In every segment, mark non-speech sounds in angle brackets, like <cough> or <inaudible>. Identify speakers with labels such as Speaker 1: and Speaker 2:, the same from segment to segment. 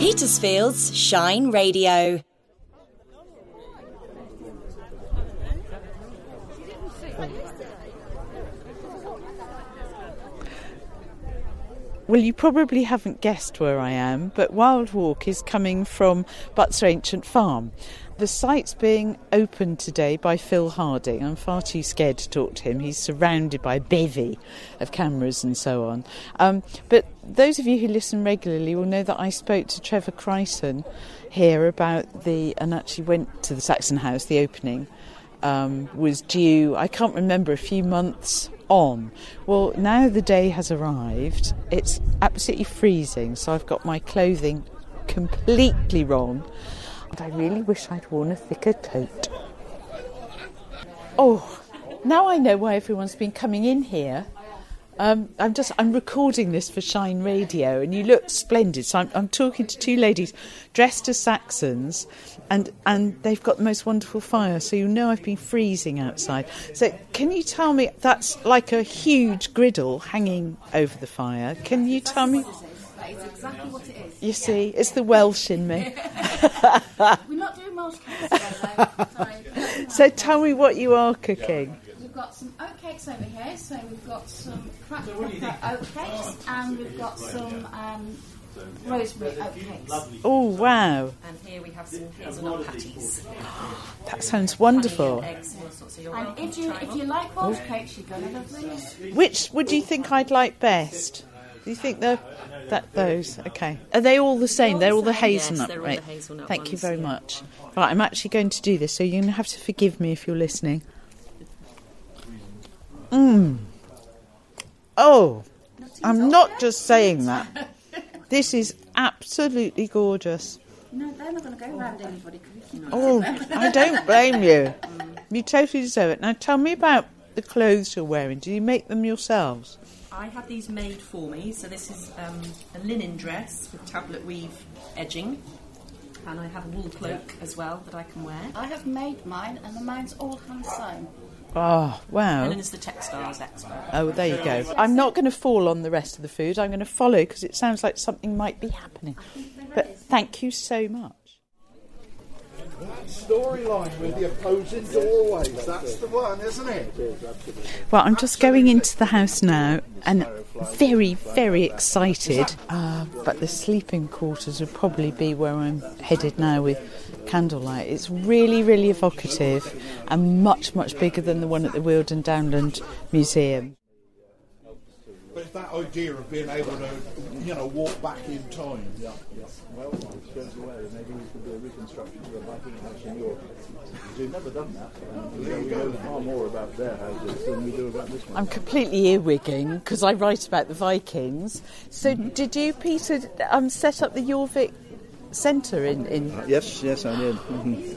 Speaker 1: Petersfield's Shine Radio.
Speaker 2: Well, you probably haven't guessed where I am, but Wild Walk is coming from Butser Ancient Farm. The site's being opened today by Phil Harding. I'm far too scared to talk to him. He's surrounded by a bevy of cameras and so on. Um, but those of you who listen regularly will know that I spoke to Trevor Crichton here about the, and actually went to the Saxon House, the opening. Um, was due, I can't remember, a few months on. Well, now the day has arrived. It's absolutely freezing, so I've got my clothing completely wrong. And I really wish I'd worn a thicker coat. Oh, now I know why everyone's been coming in here. Um, I'm just I'm recording this for Shine Radio, and you look splendid. So I'm, I'm talking to two ladies dressed as Saxons, and and they've got the most wonderful fire. So you know I've been freezing outside. So can you tell me that's like a huge griddle hanging over the fire? Can you tell me?
Speaker 3: That is exactly what it is.
Speaker 2: You see, it's the Welsh in me. <laughs>
Speaker 3: We're not doing Welsh cakes today, <laughs>
Speaker 2: So tell me what you are cooking.
Speaker 3: We've got some oat cakes over here, so we've got some cracked pepper oat cakes, and we've got some um, rosemary oat cakes.
Speaker 2: Oh wow,
Speaker 4: And here we have some hazelnut patties.
Speaker 2: that sounds wonderful.
Speaker 4: And all sorts. So you're
Speaker 3: And if you if you like Welsh cakes, you're gonna love these.
Speaker 2: Which would you think I'd like best? Do you think they're that those? Okay. Are they all the same? They're all the
Speaker 4: same, yes, they're all
Speaker 2: right?
Speaker 4: the hazelnut
Speaker 2: Thank you very
Speaker 4: yeah.
Speaker 2: much. Right, I'm actually going to do this, so you're going to have to forgive me if you're listening. Mmm. Oh, I'm not just saying that. This is absolutely gorgeous.
Speaker 3: No, they're not gonna go around anybody.
Speaker 2: Oh, I don't blame you. <laughs> You totally deserve it. Now tell me about the clothes you're wearing. Do you make them yourselves?
Speaker 4: I had these made for me. So this is um, a linen dress with tablet weave edging. And I have a wool cloak as well that I can wear.
Speaker 3: I have made mine, and the mine's all hand sewn.
Speaker 2: Oh, wow.
Speaker 4: Ellen is the textiles expert.
Speaker 2: Oh, there you go. I'm not going to fall on the rest of the food. I'm going to follow because it sounds like something might be happening. But thank you so much.
Speaker 5: That storyline with the opposing doorways. That's the one, isn't it?
Speaker 2: Well, I'm just going into the house now and very, very excited. Uh, but the sleeping quarters would probably be where I'm headed now with candlelight. It's really, really evocative and much, much bigger than the one at the Weald and Downland Museum.
Speaker 5: But that idea of being able to, you know, walk back in time. Yeah, yeah.
Speaker 6: Well, it goes away. Maybe we could do a reconstruction of the Viking house in York. We've never done that. And we know, we know far more about their houses than we do about this one.
Speaker 2: I'm completely earwigging because I write about the Vikings. So, did you, Peter, um, set up the Jorvik Centre in, in
Speaker 6: Yes, yes, I did. <laughs>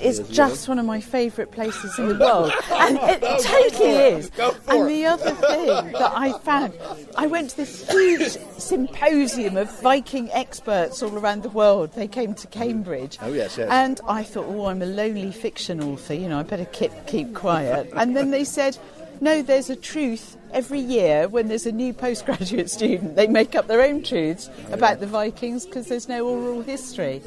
Speaker 2: Is just one of my favourite places in the world. And <laughs> it totally is. And the other thing that I found, I went to this huge symposium of Viking experts all around the world. They came to Cambridge.
Speaker 6: Oh, yes, yes.
Speaker 2: And I thought, oh, I'm a lonely fiction author, you know, I better keep, keep quiet. And then they said, no, there's a truth every year when there's a new postgraduate student. They make up their own truths about the Vikings because there's no oral history.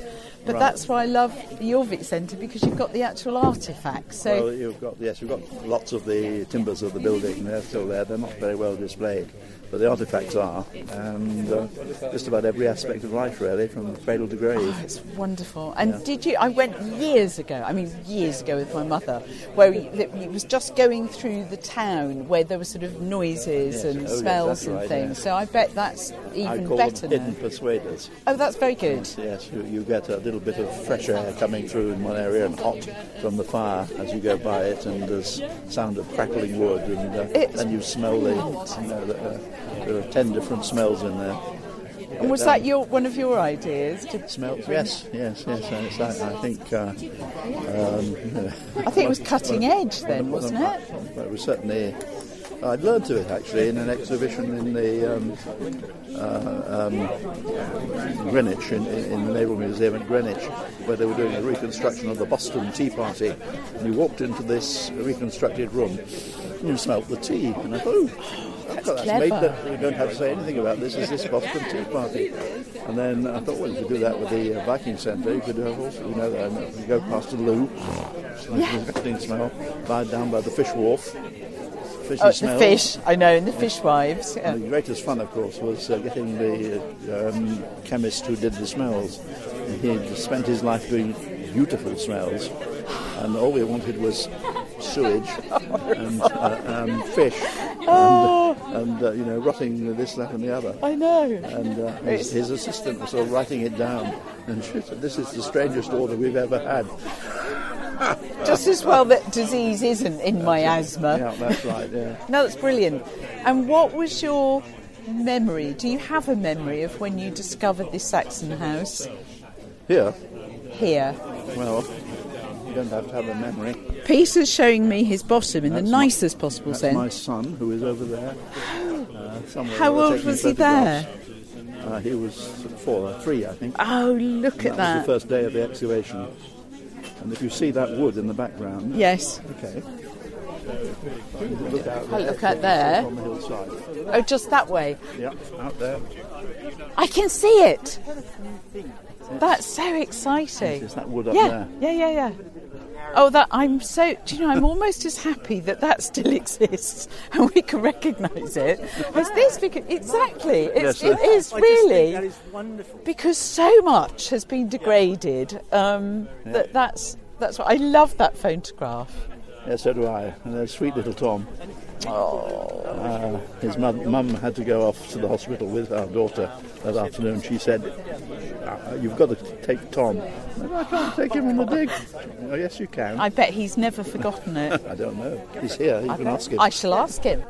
Speaker 2: But
Speaker 6: Right.
Speaker 2: that's why I love the Jorvik Centre because you've got the actual artefacts. So
Speaker 6: Well, you've got yes, you've got lots of the timbers of the building. They're still there. They're not very well displayed, but the artifacts are, and uh, just about every aspect of life, really, from cradle to grave.
Speaker 2: it's wonderful. And did you? I went years ago. I mean, years ago with my mother, where we, we was just going through the town where there were sort of noises
Speaker 6: Yes.
Speaker 2: and
Speaker 6: Oh,
Speaker 2: smells
Speaker 6: that's
Speaker 2: and
Speaker 6: right,
Speaker 2: things.
Speaker 6: yeah.
Speaker 2: So I bet that's
Speaker 6: I
Speaker 2: even
Speaker 6: call
Speaker 2: better
Speaker 6: them hidden persuaders.
Speaker 2: Oh, that's very good.
Speaker 6: Yes, you, you get a little bit of fresh air coming through in one area and hot from the fire as you go by it, and there's sound of crackling wood, and uh, then you smell the. You know, the uh, there are ten different smells in there.
Speaker 2: And was that your one of your ideas? To,
Speaker 6: Smells? Yes, yes, yes. That, I think. Uh, um,
Speaker 2: I think it was cutting edge then, wasn't it?
Speaker 6: Well, it was certainly. I'd learned to it actually in an exhibition in the um, uh, um, Greenwich, in, in the Naval Museum at Greenwich, where they were doing a reconstruction of the Boston Tea Party. And you walked into this reconstructed room, and you smelt the tea, and I thought, oh,
Speaker 2: That's
Speaker 6: made that we don't have to say anything about this. Is this Boston Tea Party? And then I thought, well, you could do that with the uh, Viking Centre. You could have also, you know, um, you go past the loo, yeah. clean smell, lie down by the fish wharf. Fishy
Speaker 2: Oh, the fish, I know, and the fishwives. Yeah.
Speaker 6: And the greatest fun, of course, was uh, getting the uh, um, chemist who did the smells. He spent his life doing beautiful smells, and all we wanted was sewage <laughs> and uh, um, fish,
Speaker 2: Oh.
Speaker 6: and, and uh, you know, rotting this, that, and the other.
Speaker 2: I know.
Speaker 6: And uh, his, his assistant was all writing it down, and she said, "This is the strangest order we've ever had." <laughs>
Speaker 2: Just as well that disease isn't in my asthma.
Speaker 6: Yeah, that's right. Yeah. <laughs>
Speaker 2: No, that's brilliant. And what was your memory? Do you have a memory of when you discovered this Saxon house
Speaker 6: Here,
Speaker 2: here?
Speaker 6: well, you don't have to have a memory.
Speaker 2: Peter's showing me his bottom in
Speaker 6: That's
Speaker 2: the
Speaker 6: my-
Speaker 2: nicest possible
Speaker 6: That's
Speaker 2: sense.
Speaker 6: my son, who is over there. Uh, somewhere
Speaker 2: How old was he there?
Speaker 6: Uh, he was four, or three, I think.
Speaker 2: Oh, look
Speaker 6: And
Speaker 2: at
Speaker 6: that was the first day of the excavation. And if you see that wood in the background,
Speaker 2: Yes.
Speaker 6: okay. Look out
Speaker 2: I look out there.
Speaker 6: On the hillside.
Speaker 2: Oh, just that way.
Speaker 6: Yeah, out there.
Speaker 2: I can see it. That's so exciting.
Speaker 6: Is that wood up
Speaker 2: Yeah,
Speaker 6: there?
Speaker 2: yeah, yeah, yeah. Oh, that I'm so. Do you know? I'm almost as happy that that still <laughs> exists and we can recognise it as this because exactly it's,
Speaker 6: Yes,
Speaker 2: it
Speaker 6: uh,
Speaker 2: really
Speaker 7: that is wonderful.
Speaker 2: because so much has been degraded. Um, That that's that's what I love that photograph.
Speaker 6: Yeah, so do I. And there's sweet little Tom. Uh, his mum, mum had to go off to the hospital with our daughter that afternoon. She said, "Uh, "You've got to take Tom." I, said, I can't take him on the dig. Oh, yes, you can.
Speaker 2: I bet he's never forgotten it. <laughs>
Speaker 6: I don't know. He's here. You
Speaker 2: I
Speaker 6: can
Speaker 2: bet-
Speaker 6: ask him.
Speaker 2: I shall ask him.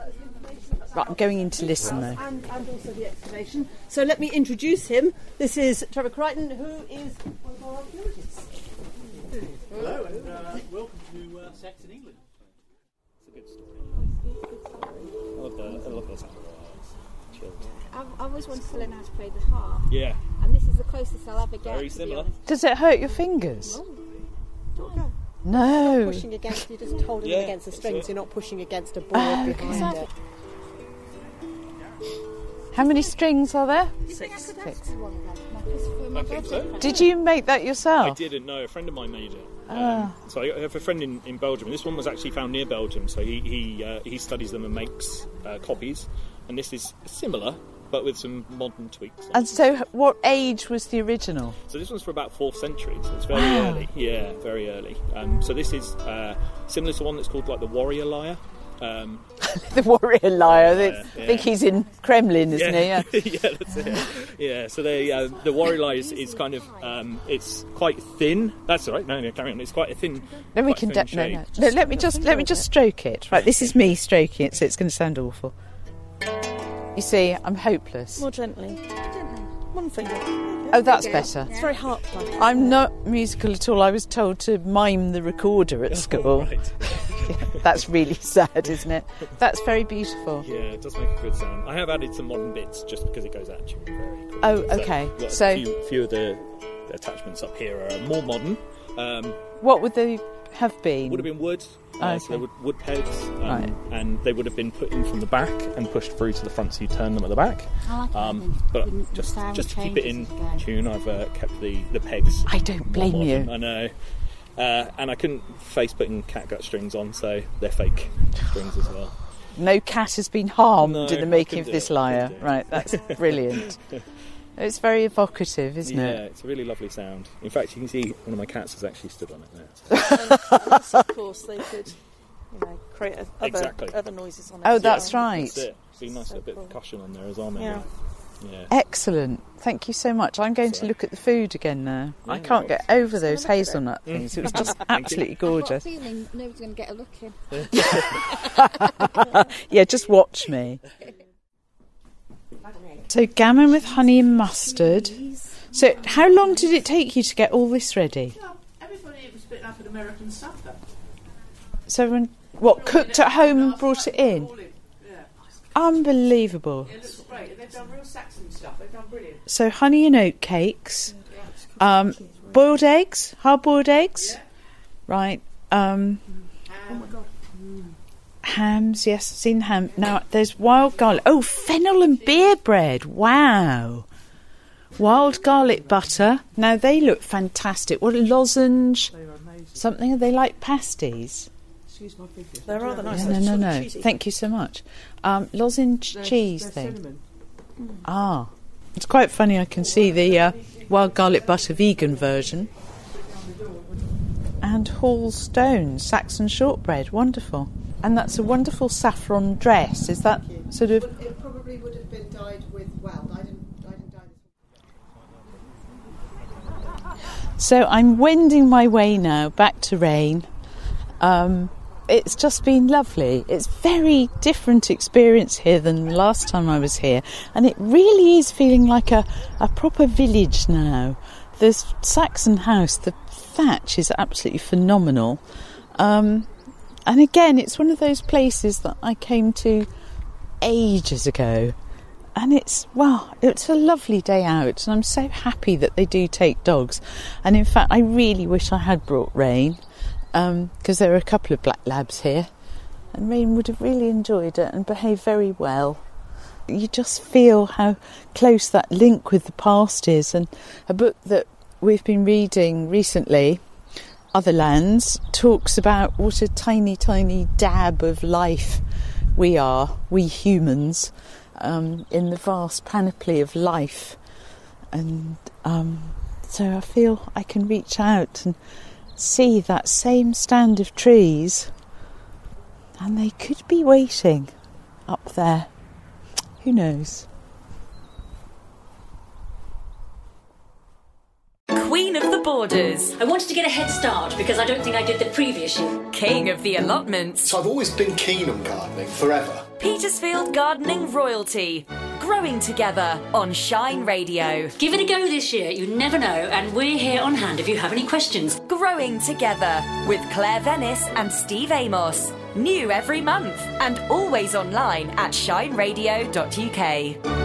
Speaker 2: Right, I'm going in to listen though.
Speaker 7: And, and also the excavation. So let me introduce him. This is Trevor Crichton, who is one of our archaeologists.
Speaker 8: Hello and uh, welcome to uh, Saxon England. It's a good story. Eyes. Chilled.
Speaker 9: I've, I always wanted to learn how to play the harp,
Speaker 8: Yeah,
Speaker 9: and this is the closest I'll ever get.
Speaker 8: very
Speaker 9: to
Speaker 8: similar.
Speaker 9: honest.
Speaker 2: Does it hurt your fingers?
Speaker 9: Don't go.
Speaker 2: No.
Speaker 10: pushing against, you're just holding
Speaker 8: Yeah,
Speaker 10: them against the strings, you're not pushing against a board
Speaker 2: Oh,
Speaker 10: behind it.
Speaker 2: How many strings are there?
Speaker 9: Six. Six. One then. No, 'cause for my
Speaker 8: I think so.
Speaker 2: Did you make that yourself?
Speaker 8: I didn't know. A friend of mine made it. Um,
Speaker 2: Ah.
Speaker 8: So I have a friend in, in Belgium, and this one was actually found near Belgium. So he he, uh, he studies them and makes uh, copies. And this is similar, but with some modern tweaks.
Speaker 2: And so, what age was the original?
Speaker 8: So this one's for about fourth century, so it's very
Speaker 2: Wow.
Speaker 8: early. Yeah, very early. Um, so this is uh, similar to one that's called like the Warrior Lyre. Um, <laughs>
Speaker 2: the warrior liar. I
Speaker 8: Yeah,
Speaker 2: think he's in Kremlin, isn't
Speaker 8: yeah,
Speaker 2: he? <laughs>
Speaker 8: yeah, that's it. Yeah, so the uh, the warrior lyre is, is kind of um, it's quite thin. That's all right. No, no, carry on. It's quite a thin.
Speaker 2: Then we can. De- no, no, no. Let me just let me just stroke it. Right, this is me stroking it, so it's going to sound awful. You see, I'm hopeless.
Speaker 10: More gently. One finger.
Speaker 2: Oh, that's better.
Speaker 10: It's very harp like.
Speaker 2: I'm not musical at all. I was told to mime the recorder at <laughs> school.
Speaker 8: Right. <laughs> <laughs>
Speaker 2: That's really sad, isn't it? That's very beautiful.
Speaker 8: Yeah, it does make a good sound. I have added some modern bits just because it goes actually very quickly.
Speaker 2: Oh, okay.
Speaker 8: So,
Speaker 2: So-
Speaker 8: a few, few of the, the attachments up here are more modern. Um,
Speaker 2: What would they have been?
Speaker 8: would have been wood.
Speaker 2: Oh,
Speaker 8: Uh, so they would wood pegs, um,
Speaker 2: Right.
Speaker 8: and they would have been put in from the back and pushed through to the front, so you turn them at the back.
Speaker 9: Like
Speaker 8: Um, but just just to keep it in tune, I've uh, kept the, the pegs.
Speaker 2: I don't blame you.
Speaker 8: I know. Uh, and I couldn't face putting catgut strings on, so they're fake strings as well.
Speaker 2: No cat has been harmed
Speaker 8: No,
Speaker 2: in the making of this lyre.
Speaker 8: couldn't do it.
Speaker 2: Right, that's <laughs> brilliant. It's very evocative, isn't
Speaker 8: yeah,
Speaker 2: it?
Speaker 8: Yeah, it's a really lovely sound. In fact, you can see one of my cats has actually stood on it there. <laughs>
Speaker 10: Yes, of course, they could, you know, create a- other,
Speaker 8: Exactly.
Speaker 10: other noises on it.
Speaker 2: Oh, that's
Speaker 10: well.
Speaker 2: right.
Speaker 8: That's it. Be nice to have a bit of percussion on there as well, maybe.
Speaker 10: Yeah.
Speaker 8: Yeah.
Speaker 2: Excellent. Thank you so much. I'm going to look at the food again now. I can't get
Speaker 8: right.
Speaker 2: over those hazelnut mm. things. It was <laughs> just absolutely
Speaker 9: I've got a
Speaker 2: gorgeous.
Speaker 9: feeling nobody's going to get a look in. <laughs>
Speaker 2: Yeah, just watch me. So gammon with honey and mustard. So how long did it take you to get all this ready?
Speaker 7: Everybody it was a bit like an American supper.
Speaker 2: So everyone, what cooked at home and brought it in? Unbelievable.
Speaker 7: it looks great. They've done real Saxon stuff. They've done brilliant.
Speaker 2: So honey and oat cakes, um, boiled eggs, hard boiled eggs, right? Um, Hams, yes, I've seen ham. Now there's wild garlic. Oh, fennel and beer bread. Wow. Wild garlic butter. Now they look fantastic. What a lozenge. Something are they like pasties?
Speaker 10: They're rather nice.
Speaker 2: Yeah,
Speaker 10: they're
Speaker 2: no, no,
Speaker 10: sort
Speaker 2: no. Thank you so much. Um, lozenge
Speaker 10: They're-
Speaker 2: cheese
Speaker 10: they're
Speaker 2: thing.
Speaker 10: cinnamon.
Speaker 2: Ah, it's quite funny. I can see the uh, wild garlic butter vegan version. And Hall Stone Saxon shortbread, wonderful. And that's a wonderful saffron dress. Is that sort of?
Speaker 7: It probably would have been dyed with weld. I didn't, I didn't dye this.
Speaker 2: So I'm wending my way now back to Rain. Um, it's just been lovely. It's very different experience here than the last time I was here, and it really is feeling like a, a proper village now. The Saxon house, the thatch is absolutely phenomenal. Um, and again, it's one of those places that I came to ages ago. And it's, well, it's a lovely day out, and I'm so happy that they do take dogs. And in fact, I really wish I had brought Rain um, because there are a couple of black labs here, and Rain would have really enjoyed it and behaved very well. You just feel how close that link with the past is, and a book that we've been reading recently, Otherlands, talks about what a tiny, tiny dab of life we are, we humans, um, in the vast panoply of life. And um, so I feel I can reach out and see that same stand of trees, and they could be waiting up there. Who knows?
Speaker 11: Borders.
Speaker 12: I wanted to get a head start because I don't think I did the previous year.
Speaker 11: King of the Allotments.
Speaker 13: So I've always been keen on gardening, forever.
Speaker 11: Petersfield Gardening Royalty. Growing together on Shine Radio.
Speaker 12: Give it a go this year, you never know, and we're here on hand if you have any questions.
Speaker 11: Growing Together with Claire Venice and Steve Amos. New every month and always online at shineradio.uk.